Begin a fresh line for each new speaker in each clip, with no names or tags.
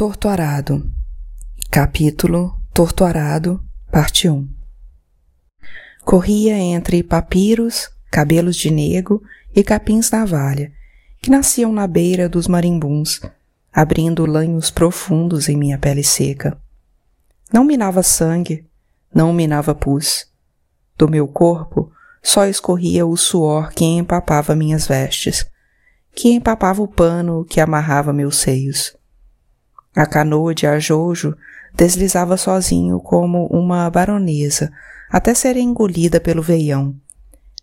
Torturado Capítulo Torturado Parte 1 Corria entre papiros, cabelos de negro e capins navalha, que nasciam na beira dos marimbuns, abrindo lanhos profundos em minha pele seca. Não minava sangue, não minava pus. Do meu corpo só escorria o suor que empapava minhas vestes, que empapava o pano que amarrava meus seios. A canoa de ajojo deslizava sozinho como uma baronesa até ser engolida pelo veião,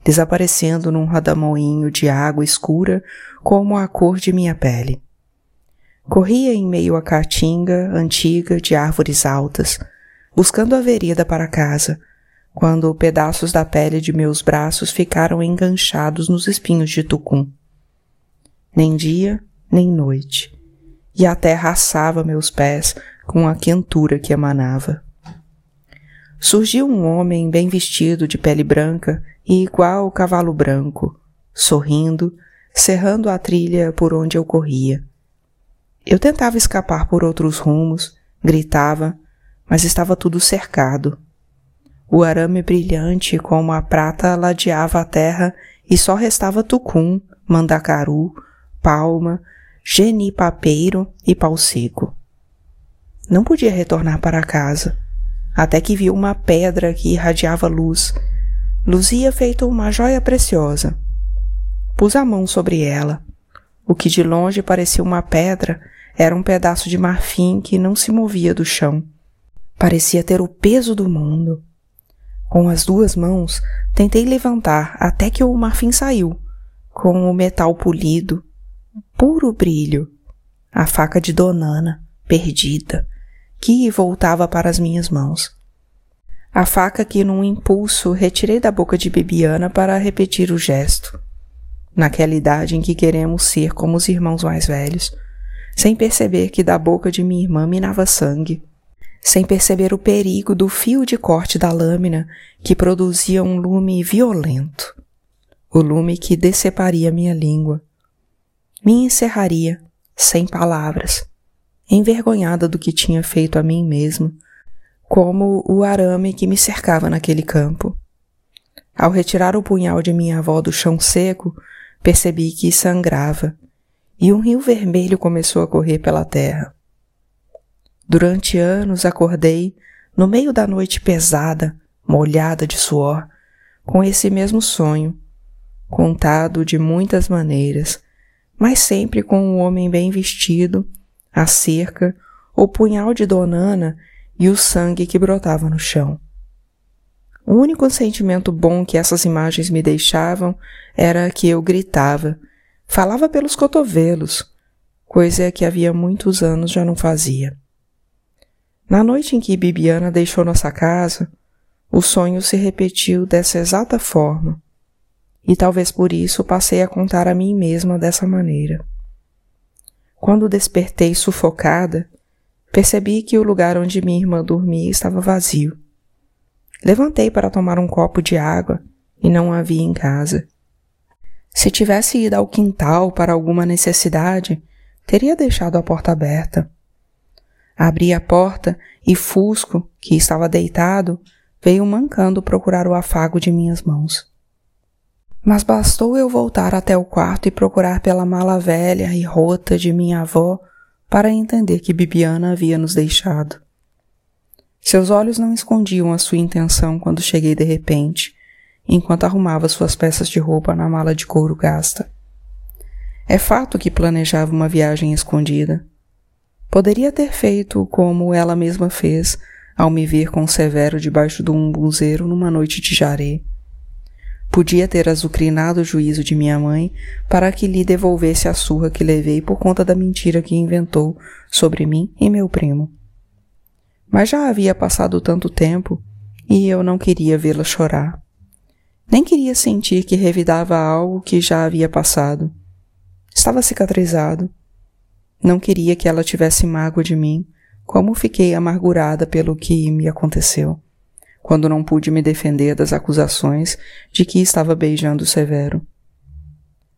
desaparecendo num rodamoinho de água escura como a cor de minha pele. Corria em meio à caatinga antiga de árvores altas, buscando a vereda para casa, quando pedaços da pele de meus braços ficaram enganchados nos espinhos de tucum. Nem dia, nem noite, e a terra assava meus pés com a quentura que emanava. Surgiu um homem bem vestido de pele branca e igual ao cavalo branco, sorrindo, cerrando a trilha por onde eu corria. Eu tentava escapar por outros rumos, gritava, mas estava tudo cercado. O arame brilhante como a prata ladeava a terra e só restava tucum, mandacaru, palma, genipapeiro e pau seco. Não podia retornar para casa, até que viu uma pedra que irradiava luz. Luzia feito uma joia preciosa. Pus a mão sobre ela. O que de longe parecia uma pedra era um pedaço de marfim que não se movia do chão. Parecia ter o peso do mundo. Com as duas mãos, tentei levantar até que o marfim saiu, com o metal polido, puro brilho. A faca de Donana, perdida, que voltava para as minhas mãos. A faca que, num impulso, retirei da boca de Bibiana para repetir o gesto. Naquela idade em que queremos ser como os irmãos mais velhos, sem perceber que da boca de minha irmã minava sangue, sem perceber o perigo do fio de corte da lâmina que produzia um lume violento, o lume que deceparia minha língua, me encerraria, sem palavras, envergonhada do que tinha feito a mim mesmo, como o arame que me cercava naquele campo. Ao retirar o punhal de minha avó do chão seco, percebi que sangrava e um rio vermelho começou a correr pela terra. Durante anos acordei, no meio da noite pesada, molhada de suor, com esse mesmo sonho, contado de muitas maneiras, mas sempre com um homem bem vestido, a cerca, o punhal de Donana e o sangue que brotava no chão. O único sentimento bom que essas imagens me deixavam era que eu gritava, falava pelos cotovelos, coisa que havia muitos anos já não fazia. Na noite em que Bibiana deixou nossa casa, o sonho se repetiu dessa exata forma, e talvez por isso passei a contar a mim mesma dessa maneira. Quando despertei sufocada, percebi que o lugar onde minha irmã dormia estava vazio. Levantei para tomar um copo de água e não a havia em casa. Se tivesse ido ao quintal para alguma necessidade, teria deixado a porta aberta. Abri a porta e Fusco, que estava deitado, veio mancando procurar o afago de minhas mãos. Mas bastou eu voltar até o quarto e procurar pela mala velha e rota de minha avó para entender que Bibiana havia nos deixado. Seus olhos não escondiam a sua intenção quando cheguei de repente, enquanto arrumava suas peças de roupa na mala de couro gasta. É fato que planejava uma viagem escondida. Poderia ter feito como ela mesma fez ao me ver com Severo debaixo do umbunzeiro numa noite de jaré. Podia ter azucrinado o juízo de minha mãe para que lhe devolvesse a surra que levei por conta da mentira que inventou sobre mim e meu primo. Mas já havia passado tanto tempo e eu não queria vê-la chorar. Nem queria sentir que revidava algo que já havia passado. Estava cicatrizado. Não queria que ela tivesse mágoa de mim, como fiquei amargurada pelo que me aconteceu quando não pude me defender das acusações de que estava beijando Severo.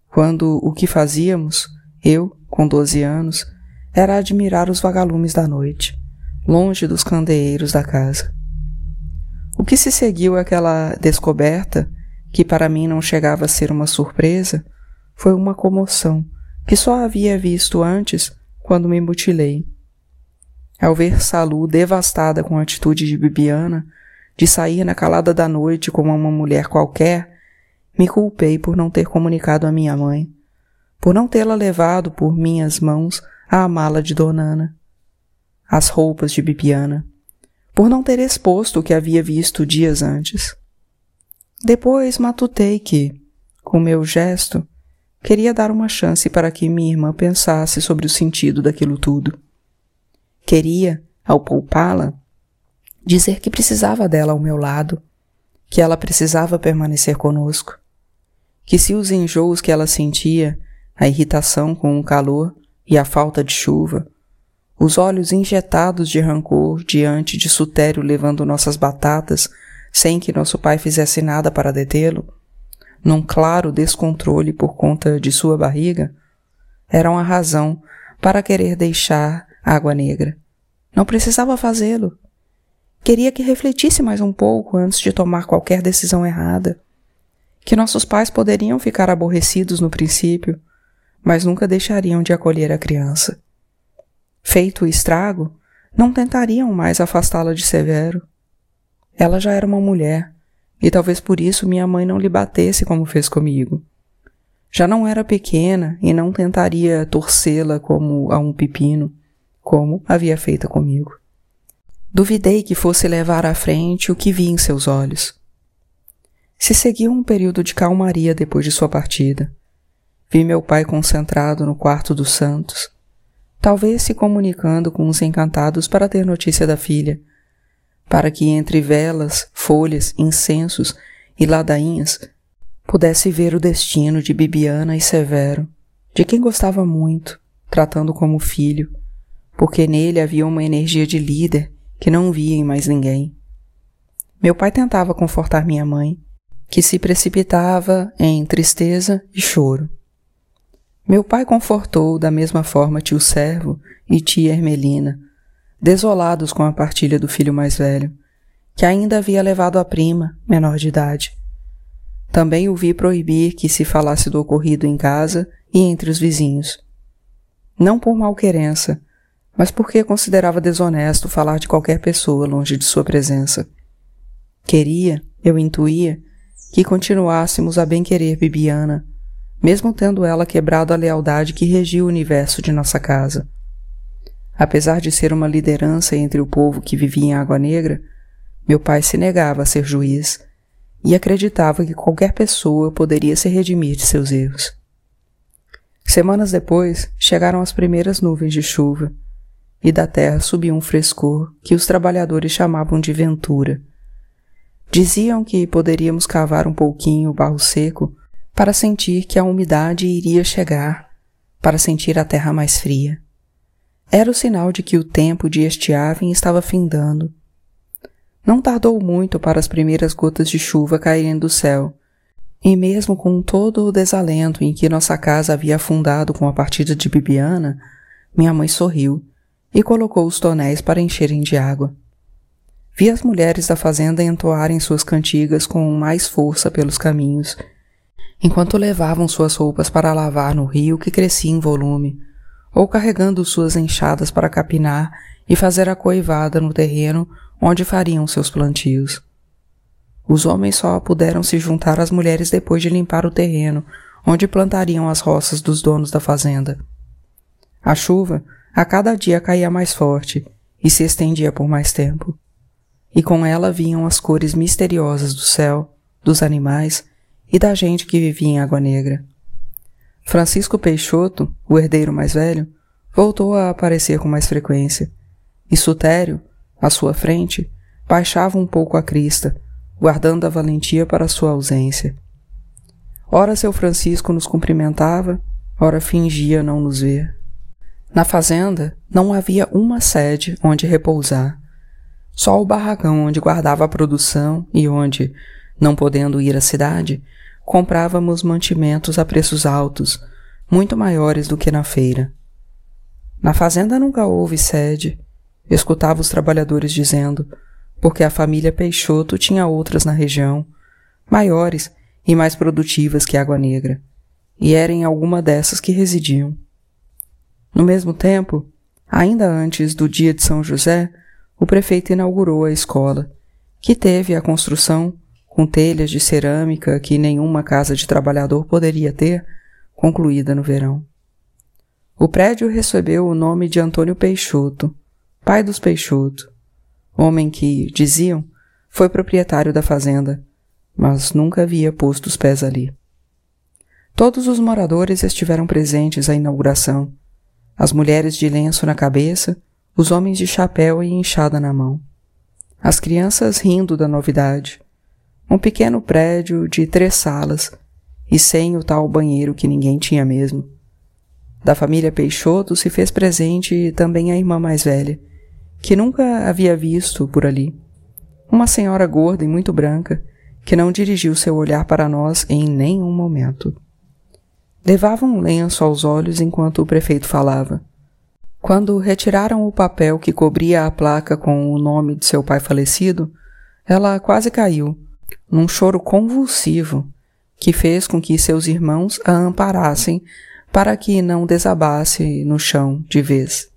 Quando o que fazíamos, eu, com doze anos, era admirar os vagalumes da noite, longe dos candeeiros da casa. O que se seguiu àquela descoberta, que para mim não chegava a ser uma surpresa, foi uma comoção que só havia visto antes quando me mutilei. Ao ver Salu devastada com a atitude de Bibiana, de sair na calada da noite como uma mulher qualquer, me culpei por não ter comunicado à minha mãe, por não tê-la levado por minhas mãos à mala de Donana, as roupas de Bibiana, por não ter exposto o que havia visto dias antes. Depois matutei que, com meu gesto, queria dar uma chance para que minha irmã pensasse sobre o sentido daquilo tudo. Queria, ao poupá-la, dizer que precisava dela ao meu lado, que ela precisava permanecer conosco, que se os enjoos que ela sentia, a irritação com o calor e a falta de chuva, os olhos injetados de rancor diante de Sutério levando nossas batatas sem que nosso pai fizesse nada para detê-lo, num claro descontrole por conta de sua barriga, eram a razão para querer deixar Água Negra. Não precisava fazê-lo. Queria que refletisse mais um pouco antes de tomar qualquer decisão errada que nossos pais poderiam ficar aborrecidos no princípio, mas nunca deixariam de acolher a criança. Feito o estrago, não tentariam mais afastá-la de Severo. Ela já era uma mulher, e talvez por isso minha mãe não lhe batesse como fez comigo. Já não era pequena e não tentaria torcê-la como a um pepino, como havia feito comigo. Duvidei que fosse levar à frente o que vi em seus olhos. Se seguiu um período de calmaria depois de sua partida. Vi meu pai concentrado no quarto dos santos, talvez se comunicando com os encantados para ter notícia da filha, para que entre velas, folhas, incensos e ladainhas pudesse ver o destino de Bibiana e Severo, de quem gostava muito, tratando como filho, porque nele havia uma energia de líder que não via em mais ninguém. Meu pai tentava confortar minha mãe, que se precipitava em tristeza e choro. Meu pai confortou da mesma forma tio Servo e tia Ermelina, desolados com a partilha do filho mais velho, que ainda havia levado a prima, menor de idade. Também o vi proibir que se falasse do ocorrido em casa e entre os vizinhos. Não por malquerença, mas porque considerava desonesto falar de qualquer pessoa longe de sua presença. Queria, eu intuía, que continuássemos a bem-querer Bibiana, mesmo tendo ela quebrado a lealdade que regia o universo de nossa casa. Apesar de ser uma liderança entre o povo que vivia em Água Negra, meu pai se negava a ser juiz e acreditava que qualquer pessoa poderia se redimir de seus erros. Semanas depois, chegaram as primeiras nuvens de chuva, e da terra subiu um frescor que os trabalhadores chamavam de ventura. Diziam que poderíamos cavar um pouquinho o barro seco para sentir que a umidade iria chegar, para sentir a terra mais fria. Era o sinal de que o tempo de estiagem estava findando. Não tardou muito para as primeiras gotas de chuva caírem do céu, e mesmo com todo o desalento em que nossa casa havia afundado com a partida de Bibiana, minha mãe sorriu e colocou os tonéis para encherem de água. Vi as mulheres da fazenda entoarem suas cantigas com mais força pelos caminhos, enquanto levavam suas roupas para lavar no rio que crescia em volume, ou carregando suas enxadas para capinar e fazer a coivada no terreno onde fariam seus plantios. Os homens só puderam se juntar às mulheres depois de limpar o terreno onde plantariam as roças dos donos da fazenda. A chuva a cada dia caía mais forte e se estendia por mais tempo e com ela vinham as cores misteriosas do céu, dos animais e da gente que vivia em Água Negra. Francisco Peixoto, o herdeiro mais velho, voltou a aparecer com mais frequência, e Sutério, à sua frente, baixava um pouco a crista, guardando a valentia para sua ausência. Ora seu Francisco nos cumprimentava, ora fingia não nos ver. Na fazenda não havia uma sede onde repousar, só o barracão onde guardava a produção e onde, não podendo ir à cidade, comprávamos mantimentos a preços altos, muito maiores do que na feira. Na fazenda nunca houve sede. Escutava os trabalhadores dizendo, porque a família Peixoto tinha outras na região, maiores e mais produtivas que Água Negra, e era em alguma dessas que residiam. No mesmo tempo, ainda antes do dia de São José, o prefeito inaugurou a escola, que teve a construção, com telhas de cerâmica que nenhuma casa de trabalhador poderia ter, concluída no verão. O prédio recebeu o nome de Antônio Peixoto, pai dos Peixoto, homem que, diziam, foi proprietário da fazenda, mas nunca havia posto os pés ali. Todos os moradores estiveram presentes à inauguração, as mulheres de lenço na cabeça, os homens de chapéu e enxada na mão. As crianças rindo da novidade. Um pequeno prédio de três salas e sem o tal banheiro que ninguém tinha mesmo. Da família Peixoto se fez presente também a irmã mais velha, que nunca havia visto por ali. Uma senhora gorda e muito branca, que não dirigiu seu olhar para nós em nenhum momento. Levava um lenço aos olhos enquanto o prefeito falava. Quando retiraram o papel que cobria a placa com o nome de seu pai falecido, ela quase caiu, num choro convulsivo, que fez com que seus irmãos a amparassem para que não desabasse no chão de vez.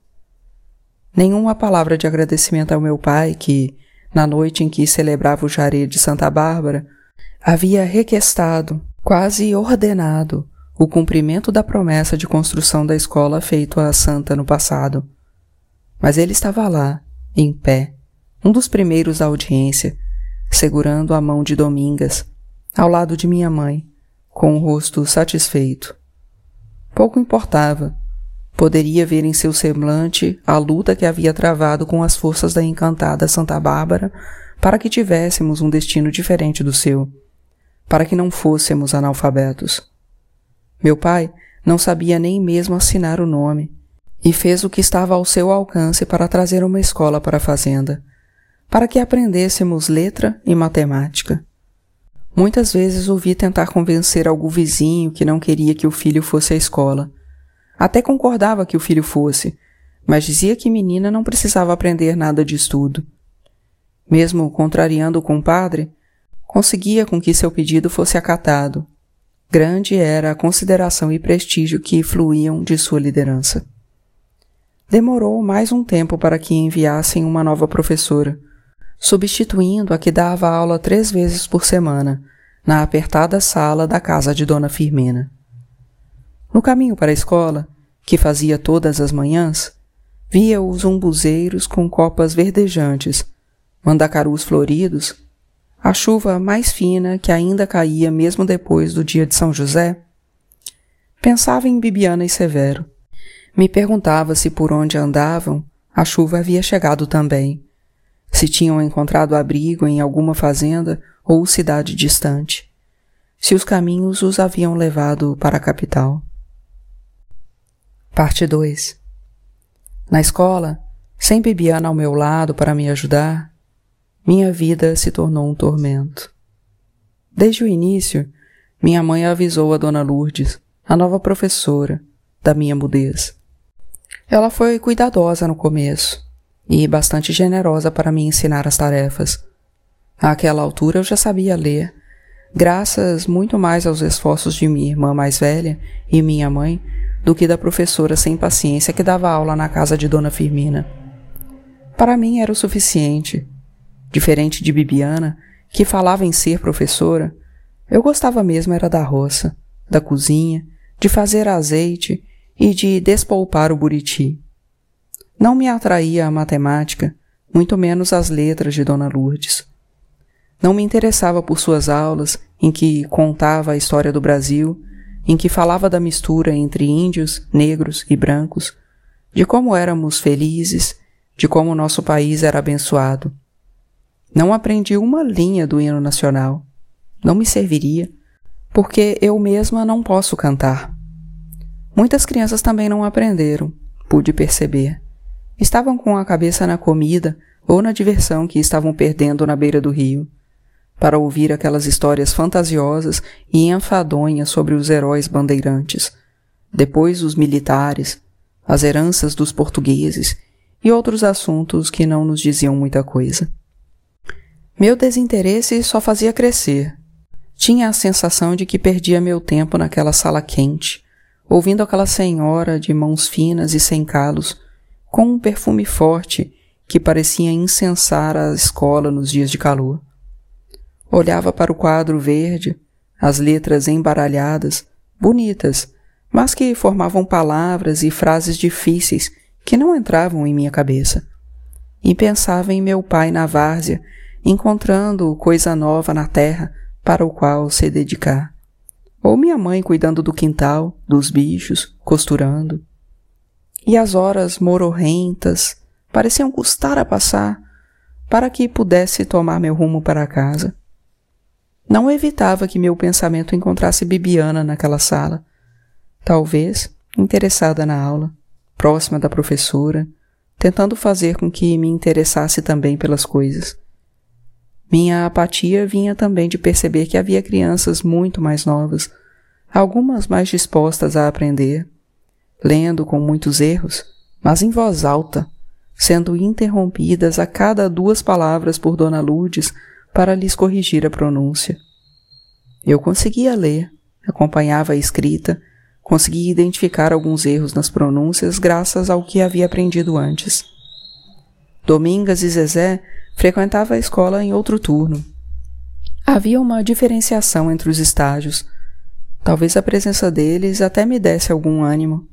Nenhuma palavra de agradecimento ao meu pai, que, na noite em que celebrava o jaré de Santa Bárbara, havia requestado, quase ordenado, o cumprimento da promessa de construção da escola feito à santa no passado. Mas ele estava lá, em pé, um dos primeiros da audiência, segurando a mão de Domingas, ao lado de minha mãe, com o rosto satisfeito. Pouco importava. Poderia ver em seu semblante a luta que havia travado com as forças da encantada Santa Bárbara para que tivéssemos um destino diferente do seu, para que não fôssemos analfabetos. Meu pai não sabia nem mesmo assinar o nome e fez o que estava ao seu alcance para trazer uma escola para a fazenda, para que aprendêssemos letra e matemática. Muitas vezes ouvi tentar convencer algum vizinho que não queria que o filho fosse à escola. Até concordava que o filho fosse, mas dizia que menina não precisava aprender nada de estudo. Mesmo contrariando o compadre, conseguia com que seu pedido fosse acatado Grande era a consideração e prestígio que fluíam de sua liderança. Demorou mais um tempo para que enviassem uma nova professora, substituindo a que dava aula três vezes por semana, na apertada sala da casa de Dona Firmina. No caminho para a escola, que fazia todas as manhãs, via os umbuzeiros com copas verdejantes, mandacarus floridos a chuva mais fina que ainda caía mesmo depois do dia de São José? Pensava em Bibiana e Severo. Me perguntava se por onde andavam a chuva havia chegado também, se tinham encontrado abrigo em alguma fazenda ou cidade distante, se os caminhos os haviam levado para a capital. Parte 2 Na escola, sem Bibiana ao meu lado para me ajudar, minha vida se tornou um tormento. Desde o início, minha mãe avisou a Dona Lourdes, a nova professora, da minha mudez. Ela foi cuidadosa no começo e bastante generosa para me ensinar as tarefas. Àquela altura eu já sabia ler, graças muito mais aos esforços de minha irmã mais velha e minha mãe do que da professora sem paciência que dava aula na casa de Dona Firmina. Para mim era o suficiente Diferente de Bibiana, que falava em ser professora, eu gostava mesmo era da roça, da cozinha, de fazer azeite e de despolpar o buriti. Não me atraía a matemática, muito menos as letras de Dona Lourdes. Não me interessava por suas aulas, em que contava a história do Brasil, em que falava da mistura entre índios, negros e brancos, de como éramos felizes, de como nosso país era abençoado. Não aprendi uma linha do hino nacional. Não me serviria, porque eu mesma não posso cantar. Muitas crianças também não aprenderam, pude perceber. Estavam com a cabeça na comida ou na diversão que estavam perdendo na beira do rio, para ouvir aquelas histórias fantasiosas e enfadonhas sobre os heróis bandeirantes, depois os militares, as heranças dos portugueses e outros assuntos que não nos diziam muita coisa. Meu desinteresse só fazia crescer. Tinha a sensação de que perdia meu tempo naquela sala quente, ouvindo aquela senhora de mãos finas e sem calos, com um perfume forte que parecia incensar a escola nos dias de calor. Olhava para o quadro verde, as letras embaralhadas, bonitas, mas que formavam palavras e frases difíceis que não entravam em minha cabeça. E pensava em meu pai na várzea, encontrando coisa nova na terra para o qual se dedicar. Ou minha mãe cuidando do quintal, dos bichos, costurando. E as horas mororrentas pareciam custar a passar para que pudesse tomar meu rumo para casa. Não evitava que meu pensamento encontrasse Bibiana naquela sala, talvez interessada na aula, próxima da professora, tentando fazer com que me interessasse também pelas coisas. Minha apatia vinha também de perceber que havia crianças muito mais novas, algumas mais dispostas a aprender, lendo com muitos erros, mas em voz alta, sendo interrompidas a cada duas palavras por Dona Lourdes para lhes corrigir a pronúncia. Eu conseguia ler, acompanhava a escrita, conseguia identificar alguns erros nas pronúncias graças ao que havia aprendido antes. Domingas e Zezé frequentava a escola em outro turno. Havia uma diferenciação entre os estágios. Talvez a presença deles até me desse algum ânimo.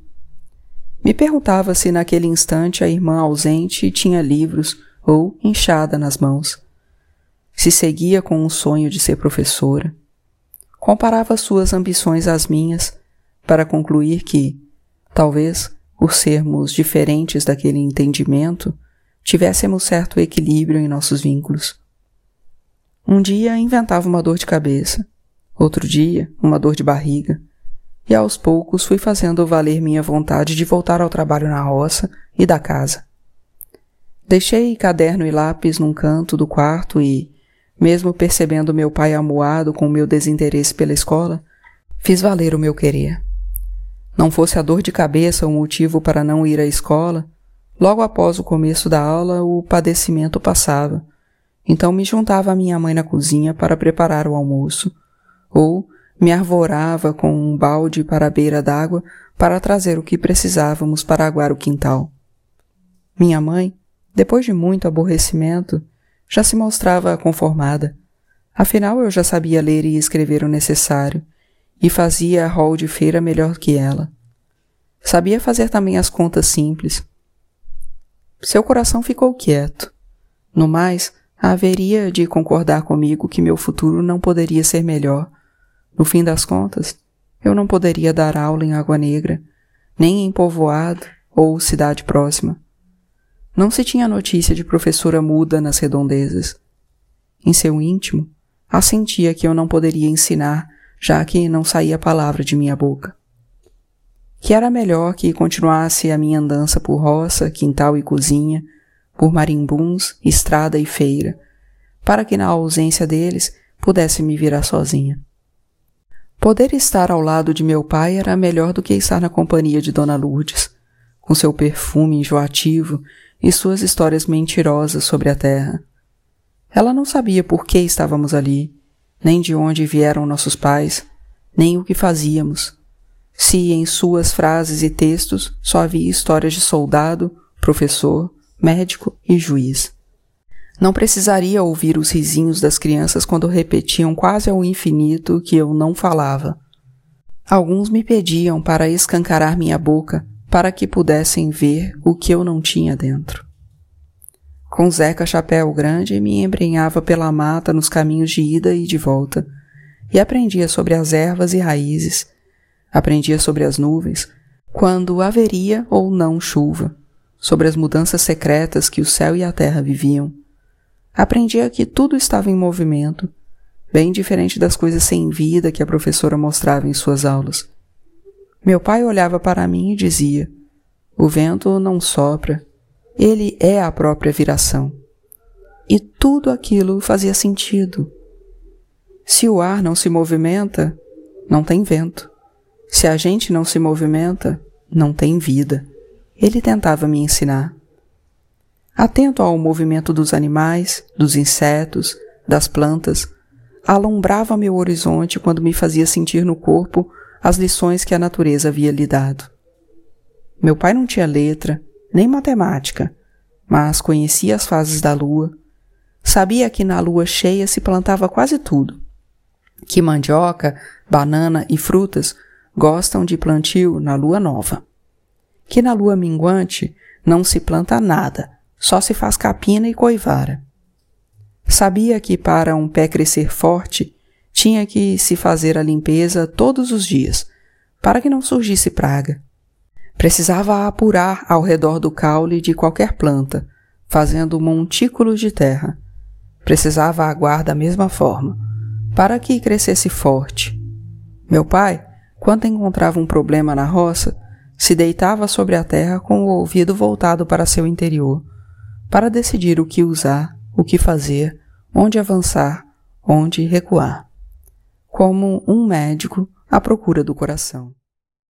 Me perguntava se naquele instante a irmã ausente tinha livros ou inchada nas mãos se seguia com um sonho de ser professora. Comparava suas ambições às minhas para concluir que, talvez, por sermos diferentes daquele entendimento, tivéssemos certo equilíbrio em nossos vínculos. Um dia inventava uma dor de cabeça, outro dia uma dor de barriga, e aos poucos fui fazendo valer minha vontade de voltar ao trabalho na roça e da casa. Deixei caderno e lápis num canto do quarto e, mesmo percebendo meu pai amuado com meu desinteresse pela escola, fiz valer o meu querer. Não fosse a dor de cabeça o motivo para não ir à escola, logo após o começo da aula o padecimento passava. Então me juntava à minha mãe na cozinha para preparar o almoço, ou me arvorava com um balde para a beira d'água para trazer o que precisávamos para aguar o quintal. Minha mãe, depois de muito aborrecimento, já se mostrava conformada. Afinal, eu já sabia ler e escrever o necessário, e fazia a rol de feira melhor que ela. Sabia fazer também as contas simples. Seu coração ficou quieto. No mais, haveria de concordar comigo que meu futuro não poderia ser melhor. No fim das contas, eu não poderia dar aula em Água Negra, nem em povoado ou cidade próxima. Não se tinha notícia de professora muda nas redondezas. Em seu íntimo, assentia que eu não poderia ensinar, já que não saía palavra de minha boca. Que era melhor que continuasse a minha andança por roça, quintal e cozinha, por marimbuns, estrada e feira, para que na ausência deles pudesse me virar sozinha. Poder estar ao lado de meu pai era melhor do que estar na companhia de Dona Lourdes, com seu perfume enjoativo e suas histórias mentirosas sobre a terra. Ela não sabia por que estávamos ali, nem de onde vieram nossos pais, nem o que fazíamos. Se em suas frases e textos só havia histórias de soldado, professor, médico e juiz. Não precisaria ouvir os risinhos das crianças quando repetiam quase ao infinito que eu não falava. Alguns me pediam para escancarar minha boca para que pudessem ver o que eu não tinha dentro. Com Zeca Chapéu Grande me embrenhava pela mata nos caminhos de ida e de volta, e aprendia sobre as ervas e raízes, aprendia sobre as nuvens, quando haveria ou não chuva, sobre as mudanças secretas que o céu e a terra viviam. Aprendia que tudo estava em movimento, bem diferente das coisas sem vida que a professora mostrava em suas aulas. Meu pai olhava para mim e dizia: O vento não sopra, ele é a própria viração. E tudo aquilo fazia sentido. Se o ar não se movimenta, não tem vento. Se a gente não se movimenta, não tem vida. ele tentava me ensinar. Atento ao movimento dos animais, dos insetos, das plantas, alumbrava meu horizonte quando me fazia sentir no corpo as lições que a natureza havia lhe dado. Meu pai não tinha letra, nem matemática, mas conhecia as fases da lua, sabia que na lua cheia se plantava quase tudo, que mandioca, banana e frutas gostam de plantio na lua nova, que na lua minguante não se planta nada, só se faz capina e coivara. Sabia que para um pé crescer forte tinha que se fazer a limpeza todos os dias, para que não surgisse praga. Precisava apurar ao redor do caule de qualquer planta, fazendo montículos de terra. Precisava aguar da mesma forma, para que crescesse forte. Meu pai, quando encontrava um problema na roça, se deitava sobre a terra com o ouvido voltado para seu interior, para decidir o que usar, o que fazer, onde avançar, onde recuar. Como um médico à procura do coração.